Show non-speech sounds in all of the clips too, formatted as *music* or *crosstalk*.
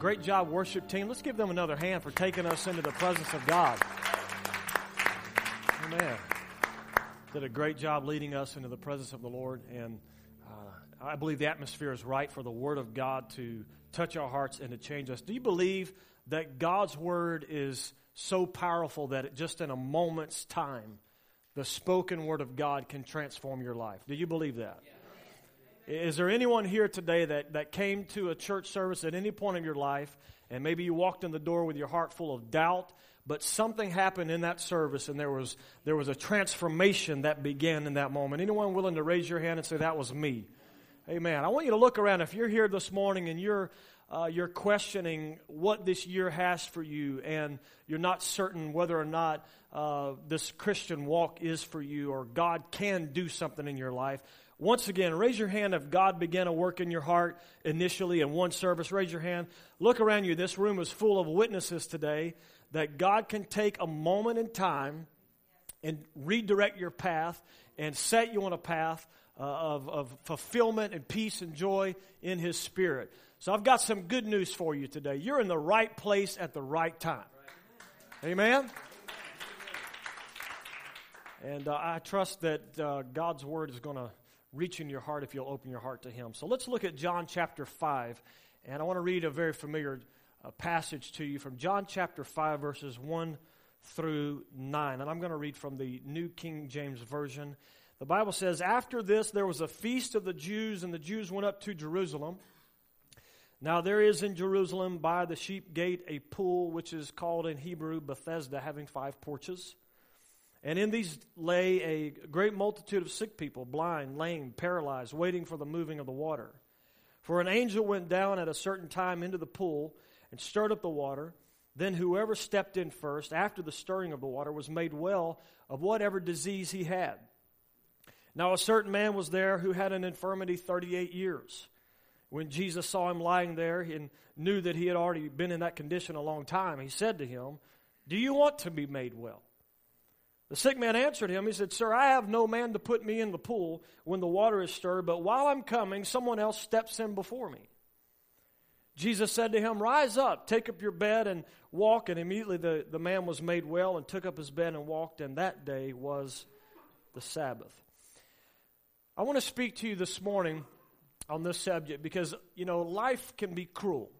Great job, worship team. Let's give them another hand for taking us into the presence of God. Amen. Did a great job leading us into the presence of the Lord, and uh, I believe the atmosphere is right for the Word of God to touch our hearts and to change us. Do you believe that God's Word is so powerful that it, just in a moment's time, the spoken Word of God can transform your life? Do you believe that? Is there anyone here today that, that came to a church service at any point in your life and maybe you walked in the door with your heart full of doubt, but something happened in that service and there was, there was a transformation that began in that moment? Anyone willing to raise your hand and say, That was me? Amen. I want you to look around. If you're here this morning and you're uh, you're questioning what this year has for you, and you're not certain whether or not uh, this Christian walk is for you, or God can do something in your life, once again, raise your hand if God began a work in your heart initially in one service. Raise your hand. Look around you. This room is full of witnesses today that God can take a moment in time and redirect your path and set you on a path uh, of, of fulfillment and peace and joy in His Spirit. So I've got some good news for you today. You're in the right place at the right time. Amen? And uh, I trust that uh, God's Word is going to reach in your heart if you'll open your heart to Him. So let's look at John chapter 5. And I want to read a very familiar uh, passage to you from John chapter 5, verses 1 through 9. And I'm going to read from the New King James Version. The Bible says, After this, there was a feast of the Jews, and the Jews went up to Jerusalem. Now there is in Jerusalem by the sheep gate a pool, which is called in Hebrew Bethesda, having five porches. And in these lay a great multitude of sick people, blind, lame, paralyzed, waiting for the moving of the water. For an angel went down at a certain time into the pool and stirred up the water. Then whoever stepped in first, after the stirring of the water, was made well of whatever disease he had. Now a certain man was there who had an infirmity 38 years. When Jesus saw him lying there and knew that he had already been in that condition a long time, he said to him, Do you want to be made well? The sick man answered him, He said, Sir, I have no man to put me in the pool when the water is stirred, but while I'm coming, someone else steps in before me. Jesus said to him, Rise up, take up your bed, and walk. And immediately the, the man was made well and took up his bed and walked, and that day was the Sabbath. I want to speak to you this morning on this subject because, you know, life can be cruel,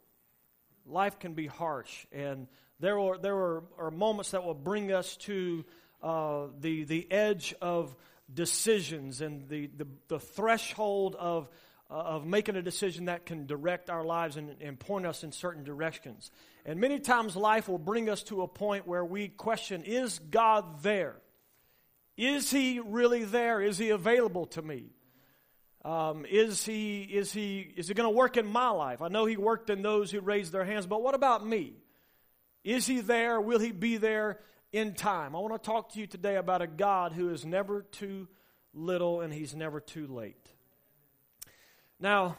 life can be harsh, and there are, there are, are moments that will bring us to uh, the, the edge of decisions and the, the, the threshold of, uh, of making a decision that can direct our lives and, and point us in certain directions. And many times life will bring us to a point where we question is God there? Is he really there? Is he available to me? Um, is he is he is he going to work in my life? I know he worked in those who raised their hands, but what about me? Is he there? Will he be there? In time. I want to talk to you today about a God who is never too little and he's never too late. Now,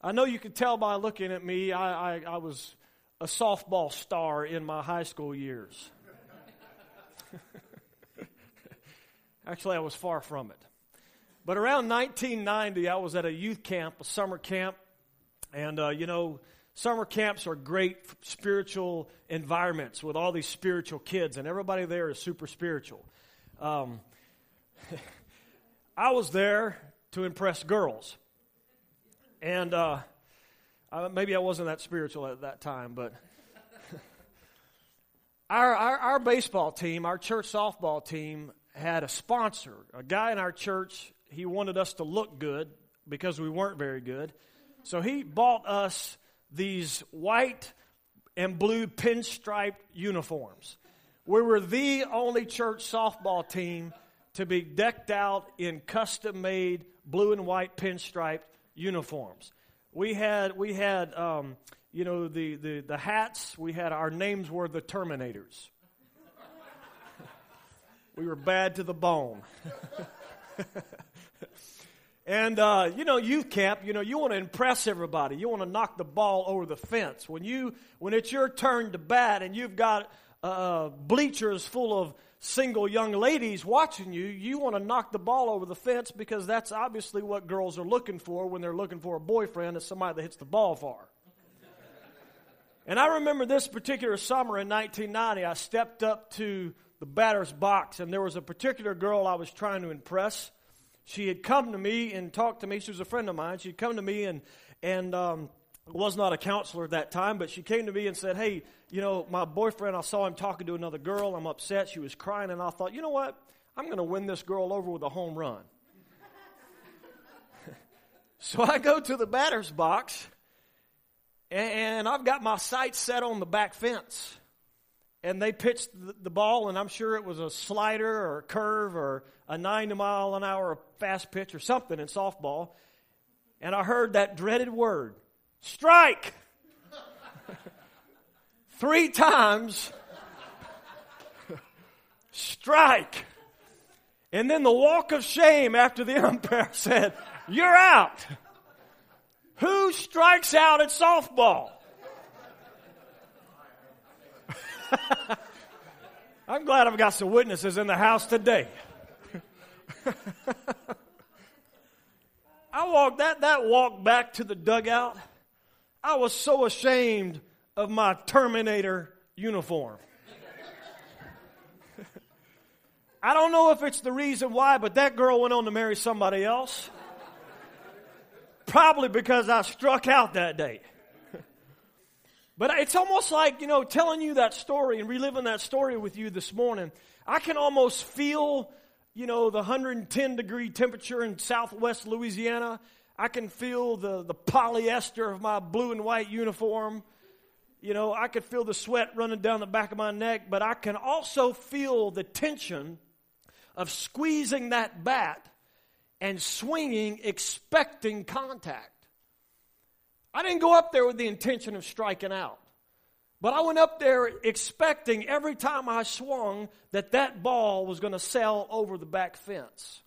I know you can tell by looking at me, I, I, I was a softball star in my high school years. *laughs* Actually, I was far from it. But around 1990, I was at a youth camp, a summer camp, and, uh, you know, Summer camps are great spiritual environments with all these spiritual kids, and everybody there is super spiritual. Um, *laughs* I was there to impress girls. And uh, uh, maybe I wasn't that spiritual at that time, but *laughs* our, our, our baseball team, our church softball team, had a sponsor. A guy in our church, he wanted us to look good because we weren't very good. So he bought us these white and blue pinstriped uniforms. We were the only church softball team to be decked out in custom made blue and white pinstriped uniforms. We had, we had um, you know, the, the, the hats, we had our names were the Terminators. *laughs* we were bad to the bone. *laughs* And, uh, you know, youth camp, you know, you want to impress everybody. You want to knock the ball over the fence. When, you, when it's your turn to bat and you've got uh, bleachers full of single young ladies watching you, you want to knock the ball over the fence because that's obviously what girls are looking for when they're looking for a boyfriend is somebody that hits the ball far. And I remember this particular summer in 1990, I stepped up to the batter's box, and there was a particular girl I was trying to impress. She had come to me and talked to me. She was a friend of mine. She'd come to me and and um, was not a counselor at that time, but she came to me and said, "Hey, you know, my boyfriend. I saw him talking to another girl. I'm upset." She was crying, and I thought, you know what? I'm going to win this girl over with a home run. *laughs* so I go to the batter's box, and I've got my sights set on the back fence. And they pitched the ball, and I'm sure it was a slider or a curve or a 90 mile an hour fast pitch or something in softball. And I heard that dreaded word strike! *laughs* Three times. *laughs* strike! And then the walk of shame after the *laughs* umpire said, You're out. Who strikes out at softball? *laughs* I'm glad I've got some witnesses in the house today. *laughs* I walked that, that walk back to the dugout. I was so ashamed of my Terminator uniform. *laughs* I don't know if it's the reason why, but that girl went on to marry somebody else. Probably because I struck out that day. But it's almost like, you know, telling you that story and reliving that story with you this morning. I can almost feel, you know, the 110 degree temperature in southwest Louisiana. I can feel the, the polyester of my blue and white uniform. You know, I could feel the sweat running down the back of my neck, but I can also feel the tension of squeezing that bat and swinging, expecting contact. I didn't go up there with the intention of striking out. But I went up there expecting every time I swung that that ball was going to sail over the back fence.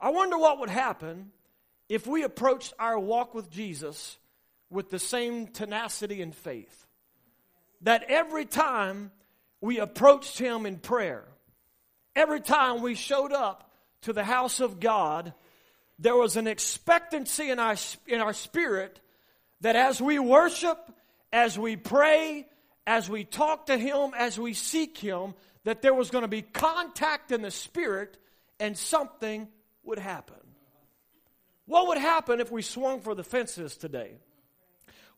I wonder what would happen if we approached our walk with Jesus with the same tenacity and faith. That every time we approached Him in prayer, Every time we showed up to the house of God, there was an expectancy in our, in our spirit that as we worship, as we pray, as we talk to Him, as we seek Him, that there was going to be contact in the spirit and something would happen. What would happen if we swung for the fences today?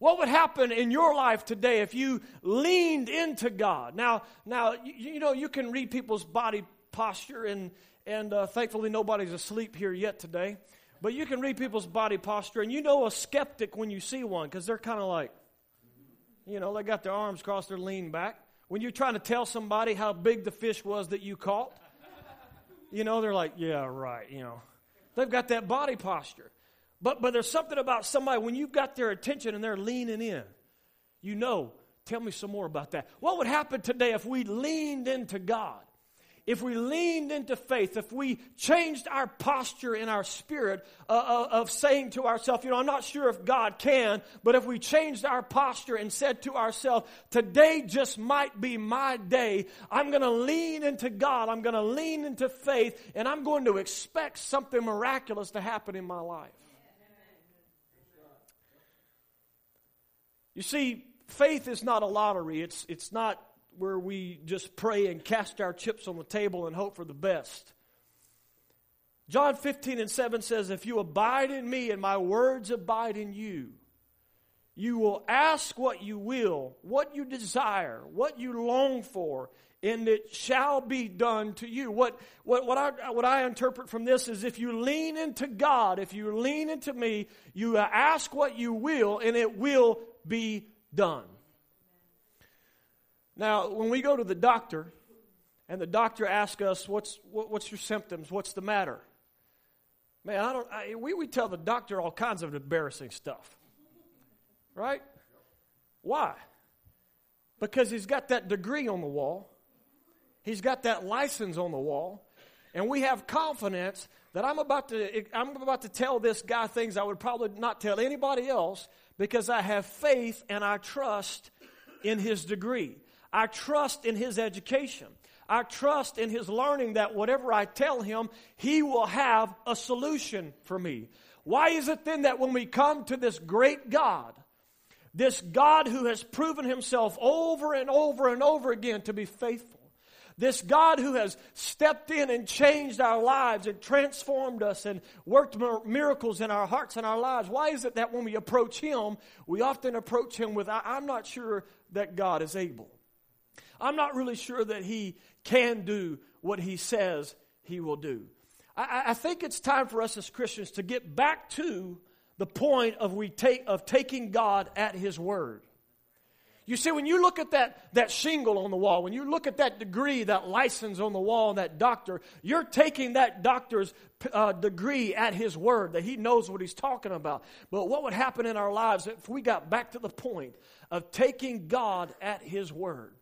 What would happen in your life today if you leaned into God? Now, now you, you know you can read people's body posture, and, and uh, thankfully nobody's asleep here yet today. But you can read people's body posture, and you know a skeptic when you see one because they're kind of like, you know, they got their arms crossed, they're leaning back. When you're trying to tell somebody how big the fish was that you caught, you know, they're like, yeah, right, you know. They've got that body posture. But, but there's something about somebody, when you've got their attention and they're leaning in, you know, tell me some more about that. What would happen today if we leaned into God? If we leaned into faith, if we changed our posture in our spirit uh, uh, of saying to ourselves, you know, I'm not sure if God can, but if we changed our posture and said to ourselves, today just might be my day, I'm going to lean into God, I'm going to lean into faith, and I'm going to expect something miraculous to happen in my life. You see, faith is not a lottery. It's, it's not where we just pray and cast our chips on the table and hope for the best. John 15 and 7 says, If you abide in me and my words abide in you, you will ask what you will, what you desire, what you long for, and it shall be done to you. What, what, what, I, what I interpret from this is if you lean into God, if you lean into me, you ask what you will, and it will be done. Now, when we go to the doctor and the doctor asks us, What's, what, what's your symptoms? What's the matter? Man, I don't, I, we, we tell the doctor all kinds of embarrassing stuff. Right? Why? Because he's got that degree on the wall, he's got that license on the wall, and we have confidence that I'm about to, I'm about to tell this guy things I would probably not tell anybody else because I have faith and I trust in his degree. I trust in his education. I trust in his learning that whatever I tell him, he will have a solution for me. Why is it then that when we come to this great God, This God who has proven himself over and over and over again to be faithful. This God who has stepped in and changed our lives and transformed us and worked miracles in our hearts and our lives. Why is it that when we approach Him, we often approach Him with, I'm not sure that God is able? I'm not really sure that He can do what He says He will do. I, I think it's time for us as Christians to get back to the point of, we take, of taking God at His word. You see, when you look at that, that shingle on the wall, when you look at that degree, that license on the wall, that doctor, you're taking that doctor's uh, degree at his word, that he knows what he's talking about. But what would happen in our lives if we got back to the point of taking God at his word?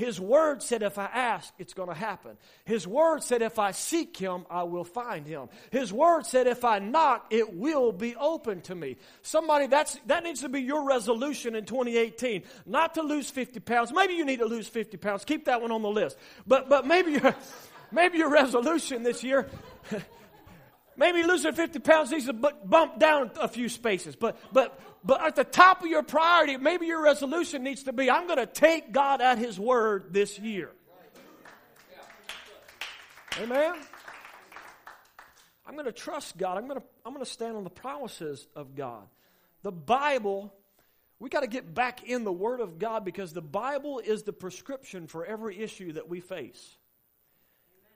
His word said, if I ask, it's going to happen. His word said, if I seek him, I will find him. His word said, if I knock, it will be open to me. Somebody, that's, that needs to be your resolution in 2018. Not to lose 50 pounds. Maybe you need to lose 50 pounds. Keep that one on the list. But, but maybe, *laughs* maybe your resolution this year *laughs* Maybe losing 50 pounds needs to bump down a few spaces. But, but, but at the top of your priority, maybe your resolution needs to be I'm going to take God at His word this year. Amen? I'm going to trust God. I'm going to, I'm going to stand on the promises of God. The Bible, we got to get back in the Word of God because the Bible is the prescription for every issue that we face.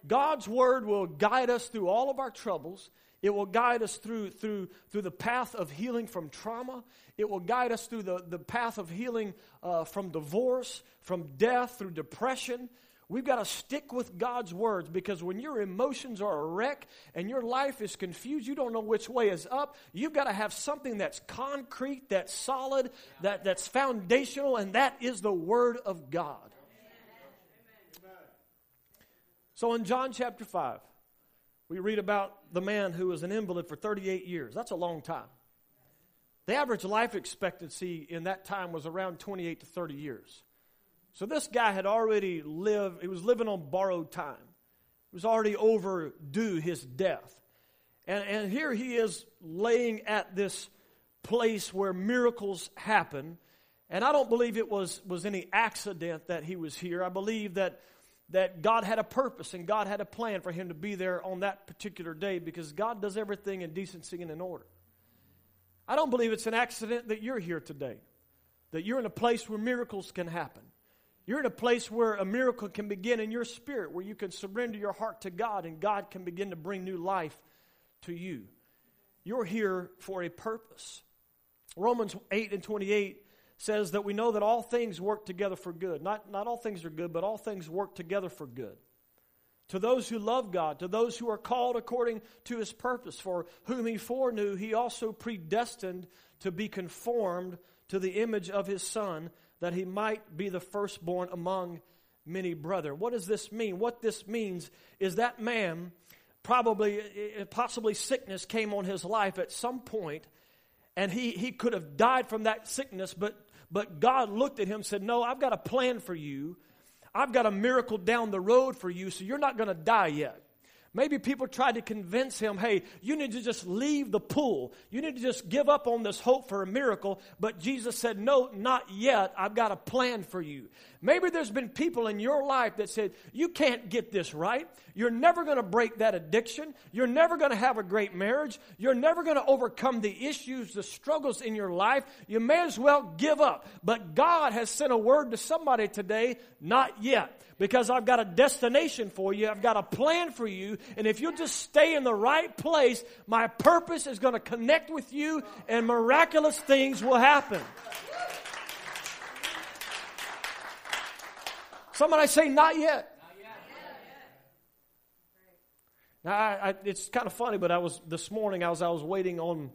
God's word will guide us through all of our troubles. It will guide us through, through, through the path of healing from trauma. It will guide us through the, the path of healing uh, from divorce, from death, through depression. We've got to stick with God's words because when your emotions are a wreck and your life is confused, you don't know which way is up, you've got to have something that's concrete, that's solid, that, that's foundational, and that is the Word of God. So in John chapter 5, we read about the man who was an invalid for 38 years. That's a long time. The average life expectancy in that time was around 28 to 30 years. So this guy had already lived, he was living on borrowed time. He was already overdue his death. And, and here he is laying at this place where miracles happen. And I don't believe it was, was any accident that he was here. I believe that that God had a purpose and God had a plan for him to be there on that particular day because God does everything in decency and in order. I don't believe it's an accident that you're here today, that you're in a place where miracles can happen. You're in a place where a miracle can begin in your spirit, where you can surrender your heart to God and God can begin to bring new life to you. You're here for a purpose. Romans 8 and 28 says that we know that all things work together for good. Not, not all things are good, but all things work together for good. To those who love God, to those who are called according to his purpose, for whom he foreknew, he also predestined to be conformed to the image of his Son, that he might be the firstborn among many brethren. What does this mean? What this means is that man, probably, eh, possibly sickness came on his life at some point, and he, he could have died from that sickness, but but God looked at him and said, No, I've got a plan for you. I've got a miracle down the road for you, so you're not going to die yet. Maybe people tried to convince him, hey, you need to just leave the pool. You need to just give up on this hope for a miracle. But Jesus said, no, not yet. I've got a plan for you. Maybe there's been people in your life that said, you can't get this right. You're never going to break that addiction. You're never going to have a great marriage. You're never going to overcome the issues, the struggles in your life. You may as well give up. But God has sent a word to somebody today, not yet. Because I've got a destination for you. I've got a plan for you. And if you'll just stay in the right place, my purpose is going to connect with you and miraculous things will happen. Somebody say, not yet. Now, I, I, it's kind of funny, but I was this morning. I was I was waiting on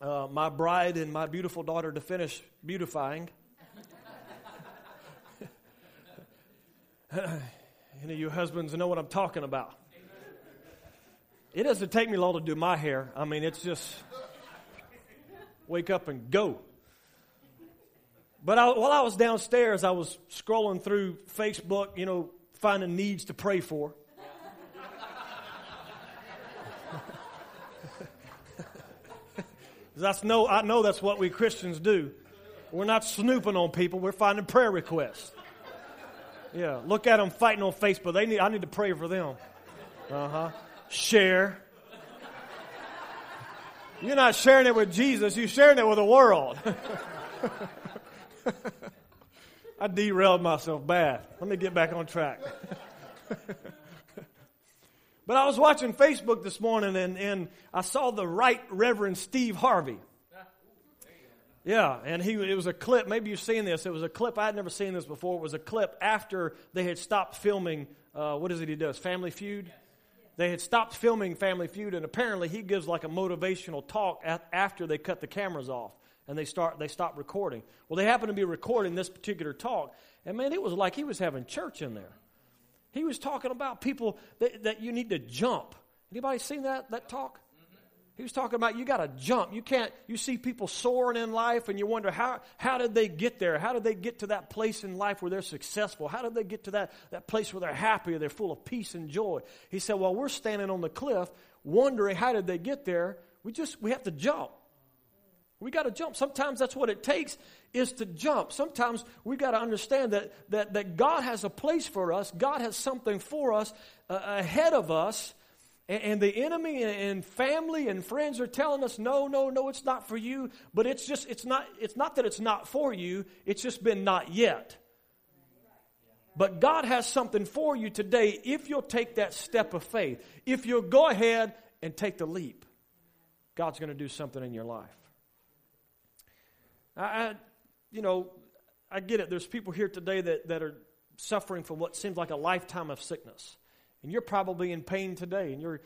uh, my bride and my beautiful daughter to finish beautifying. *laughs* Any of you husbands know what I'm talking about. It doesn't take me long to do my hair. I mean, it's just wake up and go. But I, while I was downstairs, I was scrolling through Facebook, you know, finding needs to pray for. *laughs* that's no, I know that's what we Christians do. We're not snooping on people, we're finding prayer requests. Yeah, look at them fighting on Facebook. They need, I need to pray for them. Uh huh. Share. You're not sharing it with Jesus, you're sharing it with the world. *laughs* I derailed myself bad. Let me get back on track. *laughs* but I was watching Facebook this morning and, and I saw the Right Reverend Steve Harvey. Yeah, and he it was a clip. Maybe you've seen this. It was a clip. I had never seen this before. It was a clip after they had stopped filming. Uh, what is it he does? Family Feud. They had stopped filming Family Feud, and apparently he gives like a motivational talk after they cut the cameras off and they start they stop recording. Well, they happened to be recording this particular talk, and man, it was like he was having church in there. He was talking about people that, that you need to jump. Anybody seen that that talk? He was talking about you got to jump. You can't. You see people soaring in life, and you wonder how how did they get there? How did they get to that place in life where they're successful? How did they get to that that place where they're happy, they're full of peace and joy? He said, "Well, we're standing on the cliff, wondering how did they get there. We just we have to jump. We got to jump. Sometimes that's what it takes is to jump. Sometimes we got to understand that, that, that God has a place for us. God has something for us uh, ahead of us. And, the enemy and family and friends are telling us, no, no, no, it's not for you. But it's just, it's not, it's not that it's not for you. It's just been not yet. But God has something for you today if you'll take that step of faith. If you'll go ahead and take the leap, God's going to do something in your life. I, I, you know, I get it. There's people here today that, that are suffering from what seems like a lifetime of sickness. And you're probably in pain today, and you're,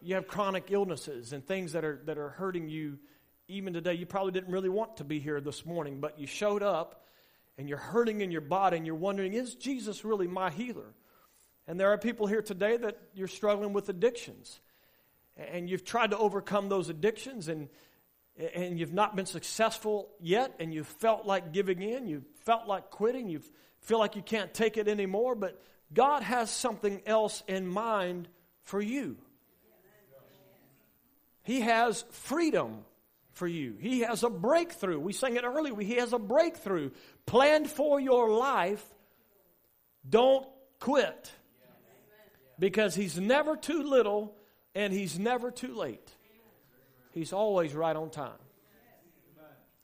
you have chronic illnesses and things that are, that are hurting you even today. You probably didn't really want to be here this morning, but you showed up and you're hurting in your body and you're wondering, is Jesus really my healer? And there are people here today that you're struggling with addictions. And you've tried to overcome those addictions and and you've not been successful yet, and you've felt like giving in, you've felt like quitting, you feel like you can't take it anymore, but God has something else in mind for you. He has freedom for you. He has a breakthrough. We sang it earlier. He has a breakthrough planned for your life. Don't quit. Because He's never too little and He's never too late. He's always right on time.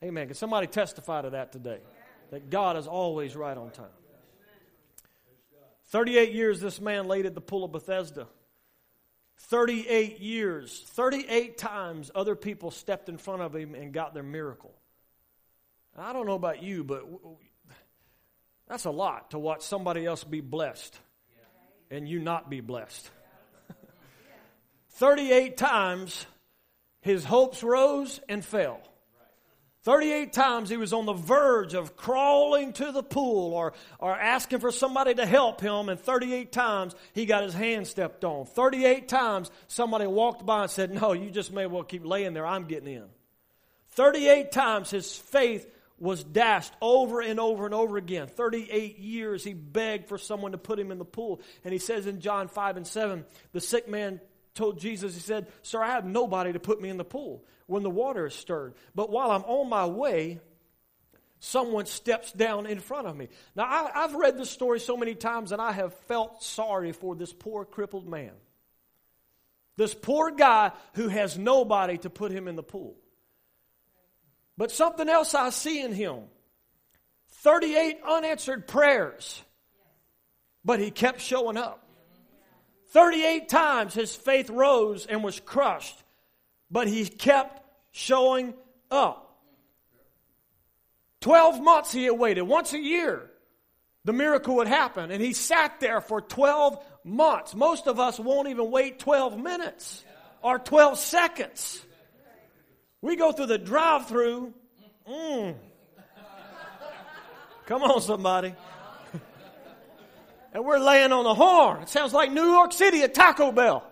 Amen. Can somebody testify to that today? That God is always right on time. 38 years this man laid at the pool of Bethesda. 38 years. 38 times other people stepped in front of him and got their miracle. I don't know about you, but that's a lot to watch somebody else be blessed and you not be blessed. *laughs* 38 times his hopes rose and fell. 38 times he was on the verge of crawling to the pool or, or asking for somebody to help him, and 38 times he got his hand stepped on. 38 times somebody walked by and said, No, you just may well keep laying there, I'm getting in. 38 times his faith was dashed over and over and over again. 38 years he begged for someone to put him in the pool. And he says in John 5 and 7, the sick man told Jesus, he said, Sir, I have nobody to put me in the pool when the water is stirred. But while I'm on my way, someone steps down in front of me. Now, I, have read this story so many times, and I have felt sorry for this poor crippled man. This poor guy who has nobody to put him in the pool. But something else I see in him 38 unanswered prayers, but he kept showing up. 38 times his faith rose and was crushed, but he kept showing up. 12 months he had waited. Once a year, the miracle would happen. And he sat there for 12 months. Most of us won't even wait 12 minutes or 12 seconds. We go through the drive through. Mm. Come on, somebody and we're laying on the horn. It sounds like New York City at Taco Bell.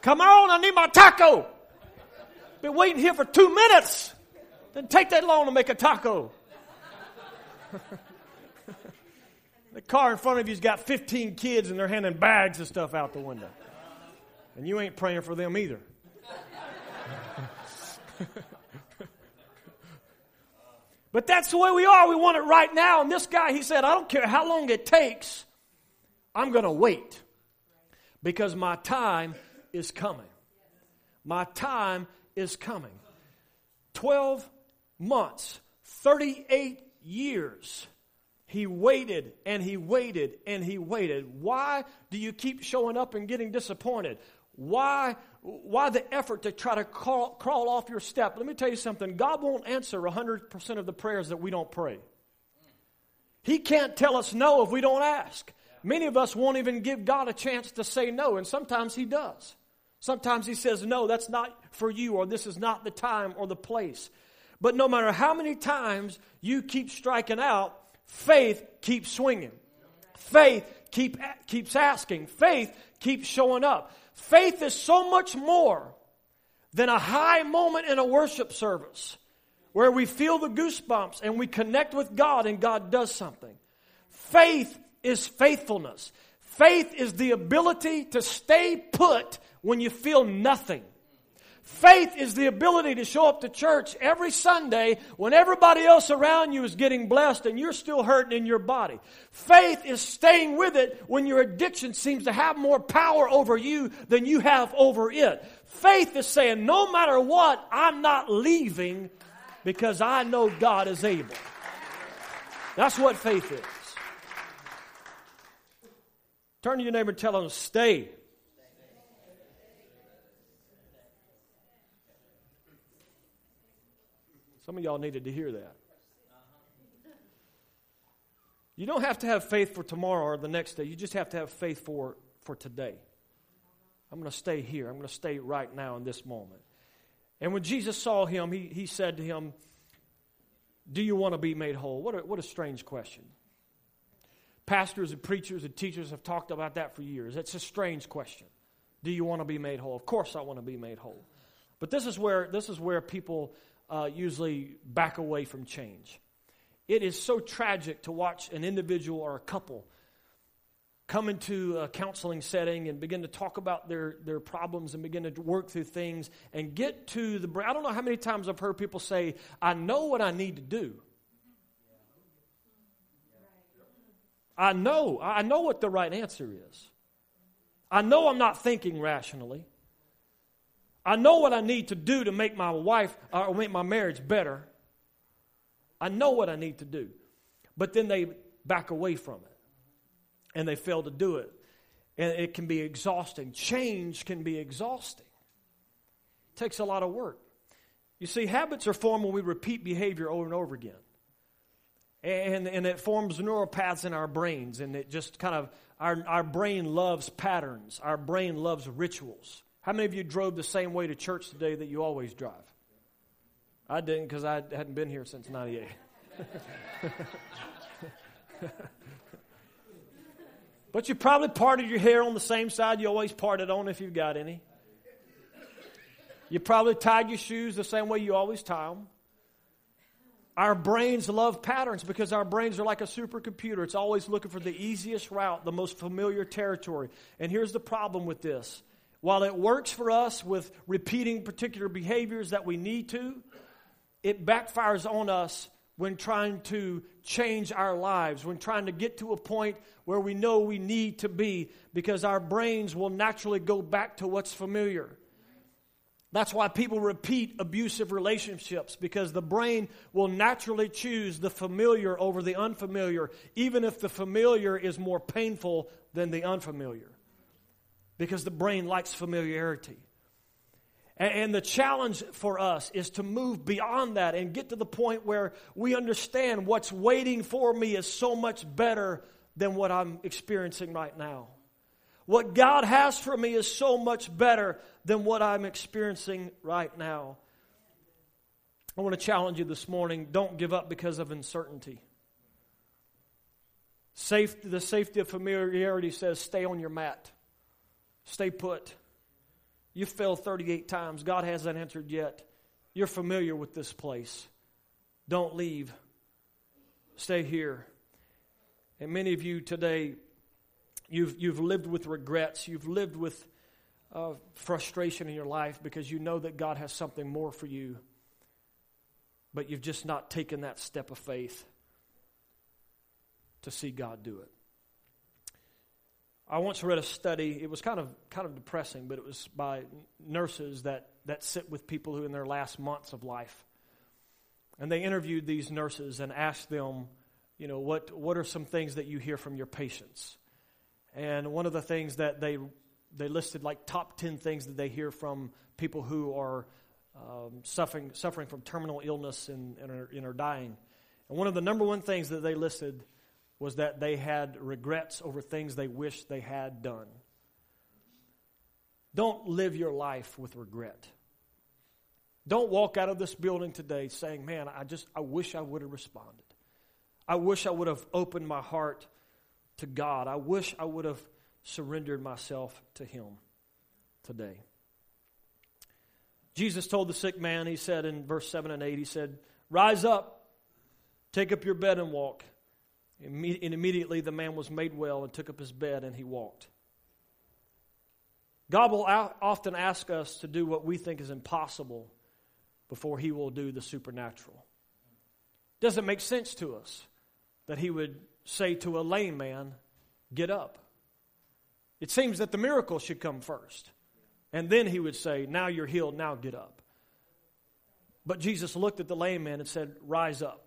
Come on, I need my taco. Been waiting here for two minutes. Didn't take that long to make a taco. *laughs* the car in front of you's got 15 kids and they're handing bags of stuff out the window. And you ain't praying for them either. But that's the way we are. We want it right now. And this guy, he said, I don't care how long it takes, I'm going to wait because my time is coming. My time is coming. 12 months, 38 years. He waited and he waited and he waited. Why do you keep showing up and getting disappointed? Why, why the effort to try to crawl, crawl off your step? Let me tell you something God won't answer 100% of the prayers that we don't pray. He can't tell us no if we don't ask. Many of us won't even give God a chance to say no, and sometimes He does. Sometimes He says, No, that's not for you, or this is not the time or the place. But no matter how many times you keep striking out, faith keeps swinging. Faith keep, keeps asking. Faith keeps showing up. Faith is so much more than a high moment in a worship service where we feel the goosebumps and we connect with God and God does something. Faith is faithfulness. Faith is the ability to stay put when you feel nothing. Faith is the ability to show up to church every Sunday when everybody else around you is getting blessed and you're still hurting in your body. Faith is staying with it when your addiction seems to have more power over you than you have over it. Faith is saying, no matter what, I'm not leaving because I know God is able. That's what faith is. Turn to your neighbor and tell them, stay. Some of y'all needed to hear that. You don't have to have faith for tomorrow or the next day. You just have to have faith for, for today. I'm going to stay here. I'm going to stay right now in this moment. And when Jesus saw him, he, he said to him, Do you want to be made whole? What a, what a strange question. Pastors and preachers and teachers have talked about that for years. It's a strange question. Do you want to be made whole? Of course, I want to be made whole. But this is where, this is where people uh, usually back away from change. It is so tragic to watch an individual or a couple come into a counseling setting and begin to talk about their, their problems and begin to work through things and get to the. I don't know how many times I've heard people say, I know what I need to do. I know. I know what the right answer is. I know I'm not thinking rationally. I know what I need to do to make my wife uh, or make my marriage better. I know what I need to do. But then they back away from it and they fail to do it. And it can be exhausting. Change can be exhausting. It takes a lot of work. You see, habits are formed when we repeat behavior over and over again. And, and it forms neural paths in our brains, and it just kind of, our, our brain loves patterns, our brain loves rituals. How many of you drove the same way to church today that you always drive? I didn't because I hadn't been here since 98. *laughs* but you probably parted your hair on the same side you always parted on if you've got any. You probably tied your shoes the same way you always tie them. Our brains love patterns because our brains are like a supercomputer. It's always looking for the easiest route, the most familiar territory. And here's the problem with this while it works for us with repeating particular behaviors that we need to, it backfires on us when trying to change our lives, when trying to get to a point where we know we need to be, because our brains will naturally go back to what's familiar. That's why people repeat abusive relationships because the brain will naturally choose the familiar over the unfamiliar, even if the familiar is more painful than the unfamiliar because the brain likes familiarity. And, the challenge for us is to move beyond that and get to the point where we understand what's waiting for me is so much better than what I'm experiencing right now. What God has for me is so much better than what I'm experiencing right now. I want to challenge you this morning don't give up because of uncertainty. The safety of familiarity says stay on your mat. Stay put. You failed 38 times. God hasn't answered yet. You're familiar with this place. Don't leave. Stay here. And many of you today, you've, you've lived with regrets. You've lived with uh, frustration in your life because you know that God has something more for you. but you've just not taken that step of faith to see God do it. I once read a study. It was kind of kind of depressing, but it was by nurses that that sit with people who in their last months of life, and they interviewed these nurses and asked them, you know, what what are some things that you hear from your patients? And one of the things that they they listed like top ten things that they hear from people who are um, suffering suffering from terminal illness and, and, are, and are dying. And one of the number one things that they listed was that they had regrets over things they wished they had done. Don't live your life with regret. Don't walk out of this building today saying, "Man, I just I wish I would have responded. I wish I would have opened my heart to God. I wish I would have surrendered myself to him today." Jesus told the sick man, he said in verse 7 and 8, he said, "Rise up, take up your bed and walk." And immediately the man was made well and took up his bed and he walked. God will often ask us to do what we think is impossible before he will do the supernatural. Doesn't make sense to us that he would say to a lame man, Get up. It seems that the miracle should come first. And then he would say, Now you're healed, now get up. But Jesus looked at the lame man and said, Rise up.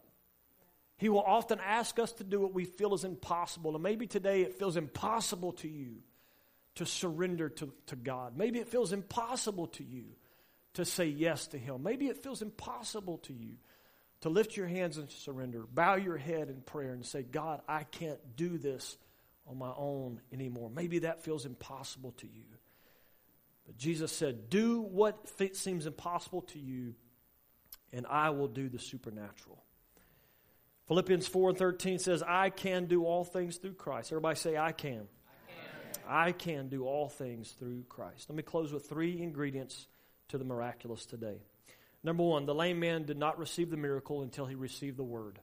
He will often ask us to do what we feel is impossible. And maybe today it feels impossible to you to surrender to, to God. Maybe it feels impossible to you to say yes to Him. Maybe it feels impossible to you to lift your hands and surrender, bow your head in prayer and say, God, I can't do this on my own anymore. Maybe that feels impossible to you. But Jesus said, Do what seems impossible to you, and I will do the supernatural. Philippians 4 and 13 says, I can do all things through Christ. Everybody say, I can. I can. I can do all things through Christ. Let me close with three ingredients to the miraculous today. Number one, the lame man did not receive the miracle until he received the word.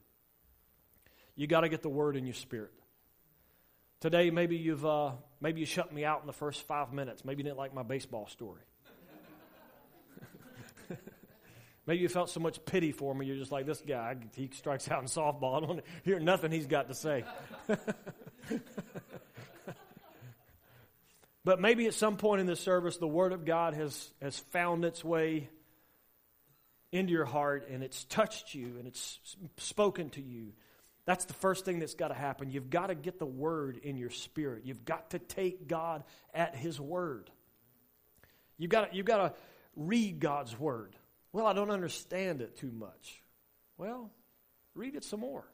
You got to get the word in your spirit. Today, maybe you've uh, maybe you shut me out in the first five minutes. Maybe you didn't like my baseball story. Maybe you felt so much pity for me, you're just like, this guy, he strikes out in softball. *laughs* I don't hear nothing he's got to say. *laughs* but maybe at some point in the service, the Word of God has, has found its way into your heart and it's touched you and it's spoken to you. That's the first thing that's got to happen. You've got to get the Word in your spirit, you've got to take God at His Word. You've got, you've got to read God's Word. Well, I don't understand it too much. Well, read it some more.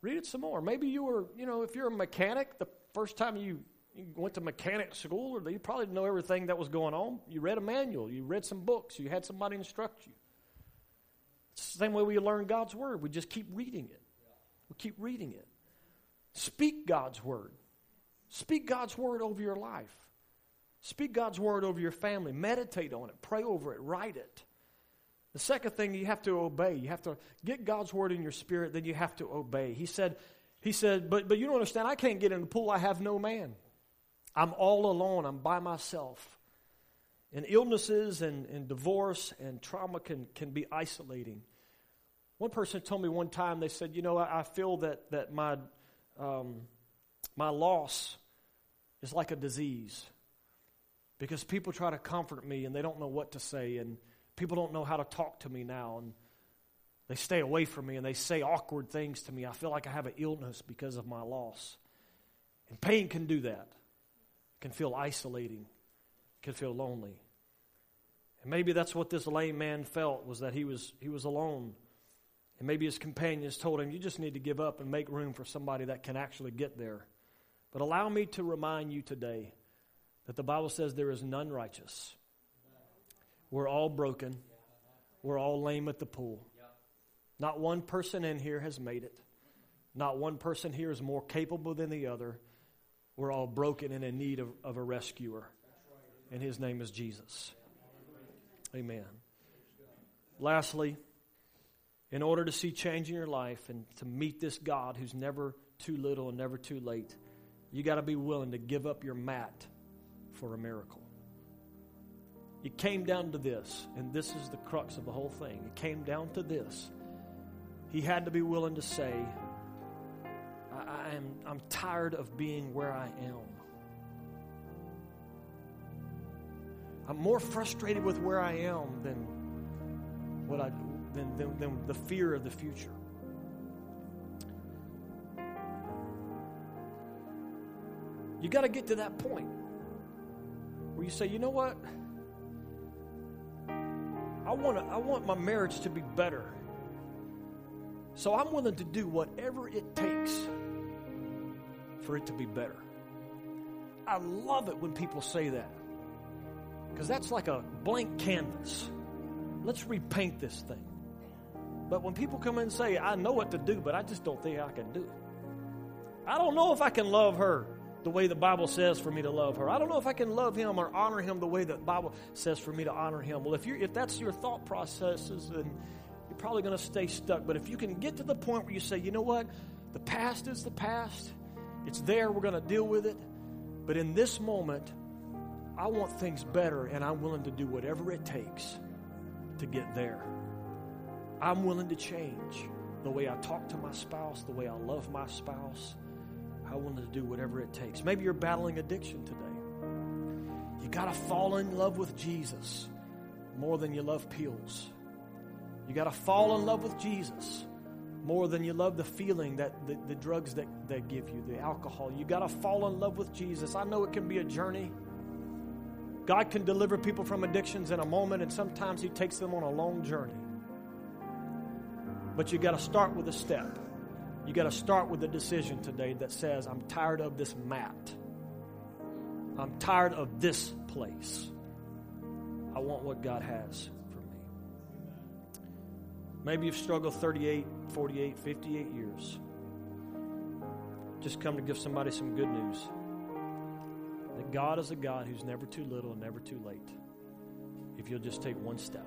Read it some more. Maybe you were, you know, if you're a mechanic, the first time you, went to mechanic school, or you probably didn't know everything that was going on. You read a manual, you read some books, you had somebody instruct you. It's the same way we learn God's Word. We just keep reading it. We keep reading it. Speak God's Word. Speak God's Word over your life. Speak God's Word over your family. Meditate on it. Pray over it. Write it. The second thing, you have to obey. You have to get God's word in your spirit, then you have to obey. He said, he said, but, but you don't understand, I can't get in the pool, I have no man. I'm all alone, I'm by myself. And illnesses and, and divorce and trauma can, can be isolating. One person told me one time, they said, You know, I, I feel that, that my, um, my loss is like a disease because people try to comfort me and they don't know what to say. And people don't know how to talk to me now and they stay away from me and they say awkward things to me. I feel like I have an illness because of my loss. And pain can do that. It can feel isolating. It can feel lonely. And maybe that's what this lame man felt was that he was he was alone. And maybe his companions told him, You just need to give up and make room for somebody that can actually get there. But allow me to remind you today that the Bible says there is none righteous. We're all broken. We're all lame at the pool. Not one person in here has made it. Not one person here is more capable than the other. We're all broken and in need of, of a rescuer. And his name is Jesus. Amen. Lastly, in order to see change in your life and to meet this God who's never too little and never too late, you got to be willing to give up your mat for a miracle. It came down to this, and this is the crux of the whole thing. It came down to this. He had to be willing to say, I, am, I'm tired of being where I am. I'm more frustrated with where I am than what I than, than, than the fear of the future. You got to get to that point where you say, you know what? I want I want my marriage to be better. So I'm willing to do whatever it takes for it to be better. I love it when people say that. Because that's like a blank canvas. Let's repaint this thing. But when people come in and say, I know what to do, but I just don't think I can do it. I don't know if I can love her the way the Bible says for me to love her. I don't know if I can love him or honor him the way the Bible says for me to honor him. Well, if you if that's your thought processes, then you're probably going to stay stuck. But if you can get to the point where you say, you know what, the past is the past. It's there. We're going to deal with it. But in this moment, I want things better, and I'm willing to do whatever it takes to get there. I'm willing to change the way I talk to my spouse, the way I love my spouse. I'm willing to do whatever it takes. Maybe you're battling addiction today. You got to fall in love with Jesus more than you love pills. You got to fall in love with Jesus more than you love the feeling that the, the drugs that they give you, the alcohol. You got to fall in love with Jesus. I know it can be a journey. God can deliver people from addictions in a moment, and sometimes He takes them on a long journey. But you got to start with a step. You got to start with a decision today that says, I'm tired of this mat. I'm tired of this place. I want what God has for me. Maybe you've struggled 38, 48, 58 years. Just come to give somebody some good news. That God is a God who's never too little and never too late. If you'll just take one step.